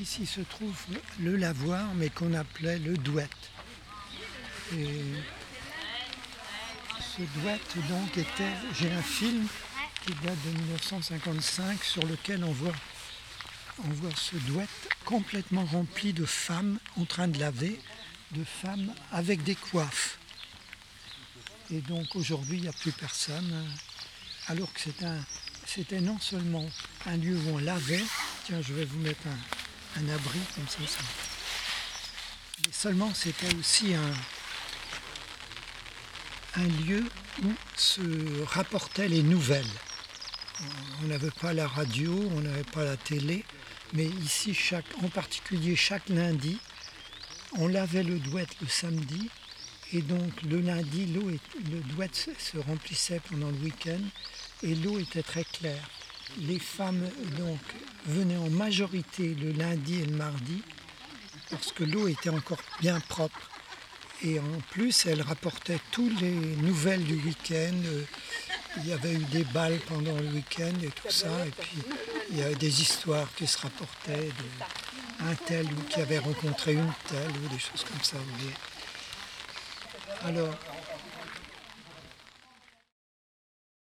Ici se trouve le lavoir, mais qu'on appelait le douette. Et ce douette, donc, était. J'ai un film qui date de 1955 sur lequel on voit, on voit ce douette complètement rempli de femmes en train de laver, de femmes avec des coiffes. Et donc aujourd'hui, il n'y a plus personne, alors que c'était non seulement un lieu où on lavait, tiens, je vais vous mettre un, un abri comme ça. Mais seulement c'était aussi un, lieu où se rapportaient les nouvelles. On n'avait pas la radio, on n'avait pas la télé, mais ici, en particulier chaque lundi, on lavait le douette le samedi, et donc le lundi, l'eau, le douette se remplissait pendant le week-end, et l'eau était très claire. Les femmes donc venaient en majorité le lundi et le mardi, parce que l'eau était encore bien propre. Et en plus, elle rapportait toutes les nouvelles du week-end. Euh, Il y avait eu des balles pendant le week-end et tout ça. Et puis, il y avait des histoires qui se rapportaient de un tel ou qui avait rencontré une telle ou des choses comme ça. Alors,